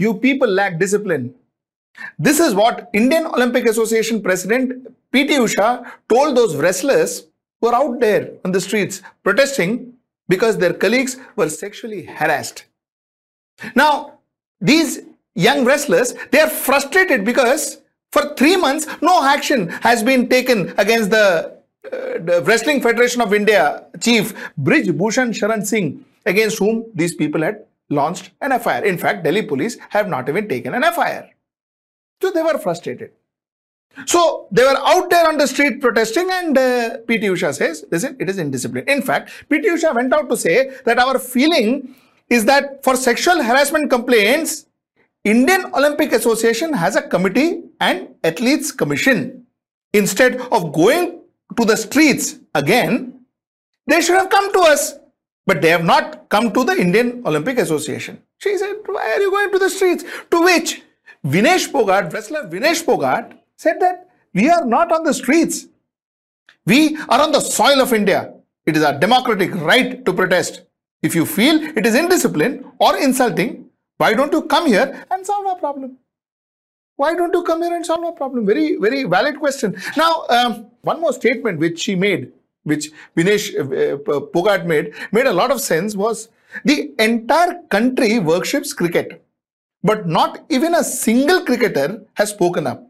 You people lack discipline. This is what Indian Olympic Association President PT Usha told those wrestlers who are out there on the streets protesting because their colleagues were sexually harassed. Now, these young wrestlers, they are frustrated because for three months, no action has been taken against the, uh, the Wrestling Federation of India chief Brij Bhushan Sharan Singh, against whom these people had launched an FIR. In fact, Delhi police have not even taken an FIR. So they were frustrated. So they were out there on the street protesting, and uh, PT Usha says, listen, it is indiscipline. In fact, PT Usha went out to say that our feeling is that for sexual harassment complaints, Indian Olympic Association has a committee and athletes commission. Instead of going to the streets again, they should have come to us. But they have not come to the Indian Olympic Association. She said, Why are you going to the streets? To which Vinesh Phogat, wrestler Vinesh Phogat, said that we are not on the streets. We are on the soil of India. It is our democratic right to protest. If you feel it is indiscipline or insulting, why don't you come here and solve our problem? Why don't you come here and solve our problem? Very, very valid question. Now, um, one more statement which she made which Vinesh uh, uh, Phogat made, made a lot of sense was the entire country worships cricket, but not even a single cricketer has spoken up.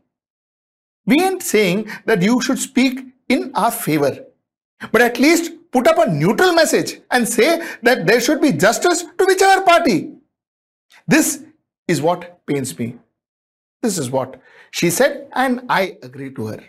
We ain't saying that you should speak in our favor, but at least put up a neutral message and say that there should be justice to whichever party. This is what pains me. This is what she said, and I agree to her.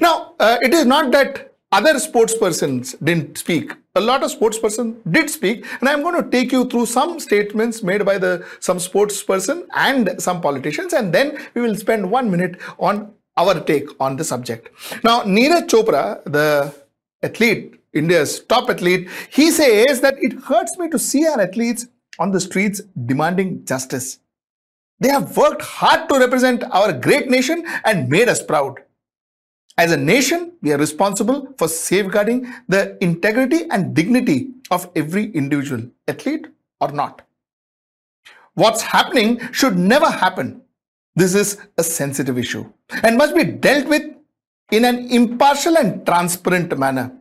Now, uh, it is not that other sports persons didn't speak. A lot of sports person did speak, and I'm going to take you through some statements made by the some sports person and some politicians, and then we will spend one minute on our take on the subject. Now, Neeraj Chopra, the athlete, India's top athlete, he says that it hurts me to see our athletes on the streets demanding justice. They have worked hard to represent our great nation and made us proud. As a nation, we are responsible for safeguarding the integrity and dignity of every individual, athlete or not. What's happening should never happen. This is a sensitive issue and must be dealt with in an impartial and transparent manner.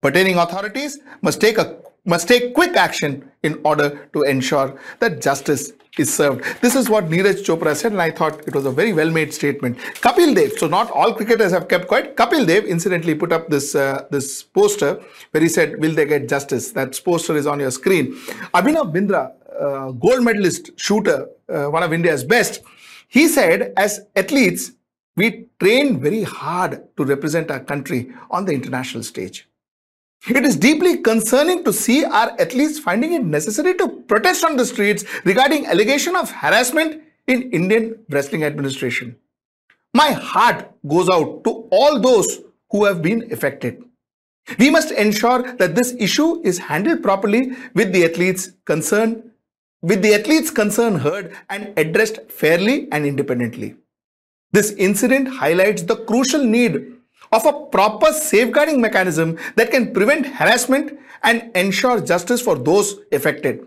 Pertaining authorities must take a must take quick action in order to ensure that justice is served. This is what Neeraj Chopra said, and I thought it was a very well-made statement. Kapil Dev, so not all cricketers have kept quiet. Kapil Dev incidentally put up this uh, this poster where he said, "Will they get justice?" That poster is on your screen. Abhinav Bindra, uh, gold medalist shooter, uh, one of India's best, he said, "As athletes, we train very hard to represent our country on the international stage." It is deeply concerning to see our athletes finding it necessary to protest on the streets regarding allegation of harassment in Indian wrestling administration. My heart goes out to all those who have been affected. We must ensure that this issue is handled properly with the athletes concerned, with the athletes concern heard and addressed fairly and independently. This incident highlights the crucial need of a proper safeguarding mechanism that can prevent harassment and ensure justice for those affected.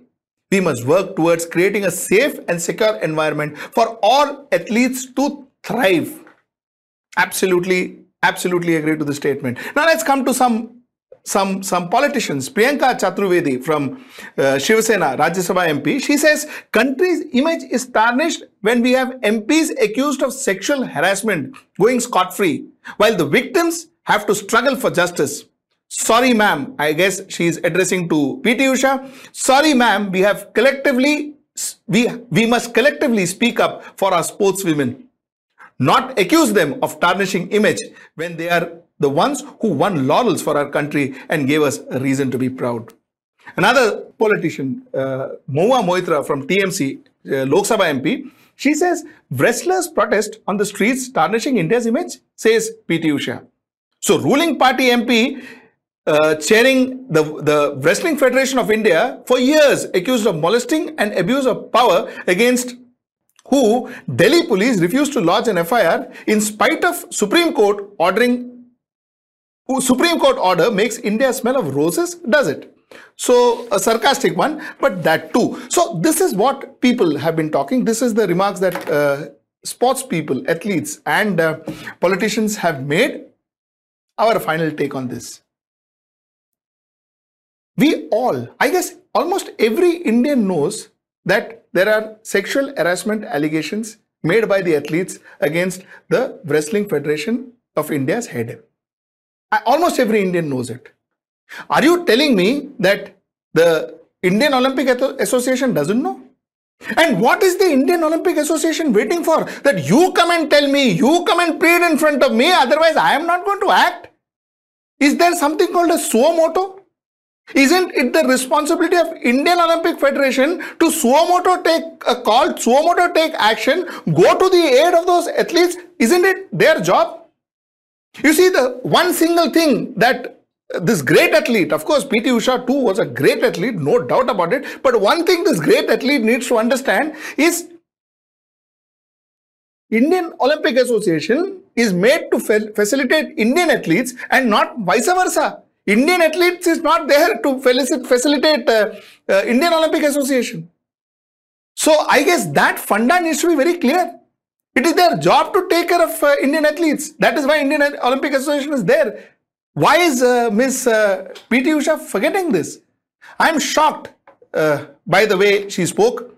We must work towards creating a safe and secure environment for all athletes to thrive. Absolutely, absolutely agree to the statement. Now let's come to some some some politicians. Priyanka Chaturvedi from uh, Shiv Sena, Rajya Sabha MP, she says country's image is tarnished when we have MPs accused of sexual harassment going scot free, while the victims have to struggle for justice. Sorry, ma'am. I guess she is addressing to PT Usha. Sorry, ma'am. We have collectively we we must collectively speak up for our sportswomen not accuse them of tarnishing image when they are the ones who won laurels for our country and gave us a reason to be proud. Another politician, uh, Mahua Moitra from TMC, uh, Lok Sabha MP, she says wrestlers protest on the streets tarnishing India's image, says PT Usha. So, ruling party MP uh, chairing the, the Wrestling Federation of India for years accused of molesting and abuse of power against who Delhi police refused to lodge an FIR in spite of Supreme Court ordering Supreme Court order makes India smell of roses, does it? So a sarcastic one, but that too. So this is what people have been talking. This is the remarks that uh, sports people, athletes and uh, politicians have made. Our final take on this. We all, I guess almost every Indian knows that there are sexual harassment allegations made by the athletes against the Wrestling Federation of India's head. Almost every Indian knows it. Are you telling me that the Indian Olympic Association doesn't know? And what is the Indian Olympic Association waiting for? That you come and tell me, you come and plead in front of me, otherwise I am not going to act? Is there something called a suo moto? Isn't it the responsibility of Indian Olympic Federation to suo moto take a call, suo moto take action, go to the aid of those athletes? Isn't it their job? You see, the one single thing that this great athlete, of course, PT Usha too was a great athlete, no doubt about it. But one thing this great athlete needs to understand is Indian Olympic Association is made to facilitate Indian athletes and not vice versa. Indian athletes is not there to facilitate uh, uh, Indian Olympic Association. So I guess that funda needs to be very clear. It is their job to take care of uh, Indian athletes. That is why Indian Olympic Association is there. Why is uh, Miss uh, P.T. Usha forgetting this? I am shocked uh, by the way she spoke.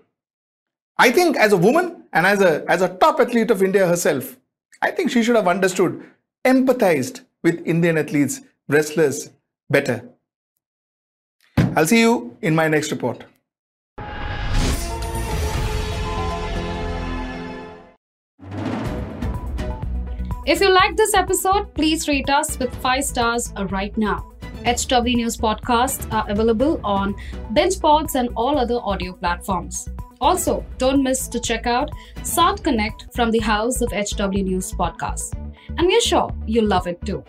I think as a woman and as a, as a top athlete of India herself, I think she should have understood, empathized with Indian athletes, wrestlers better. I'll see you in my next report. If you like this episode, please rate us with 5 stars uh, right now. HW News podcasts are available on BingePods and all other audio platforms. Also, don't miss to check out South Connect from the House of HW News podcast. And we're sure you'll love it too.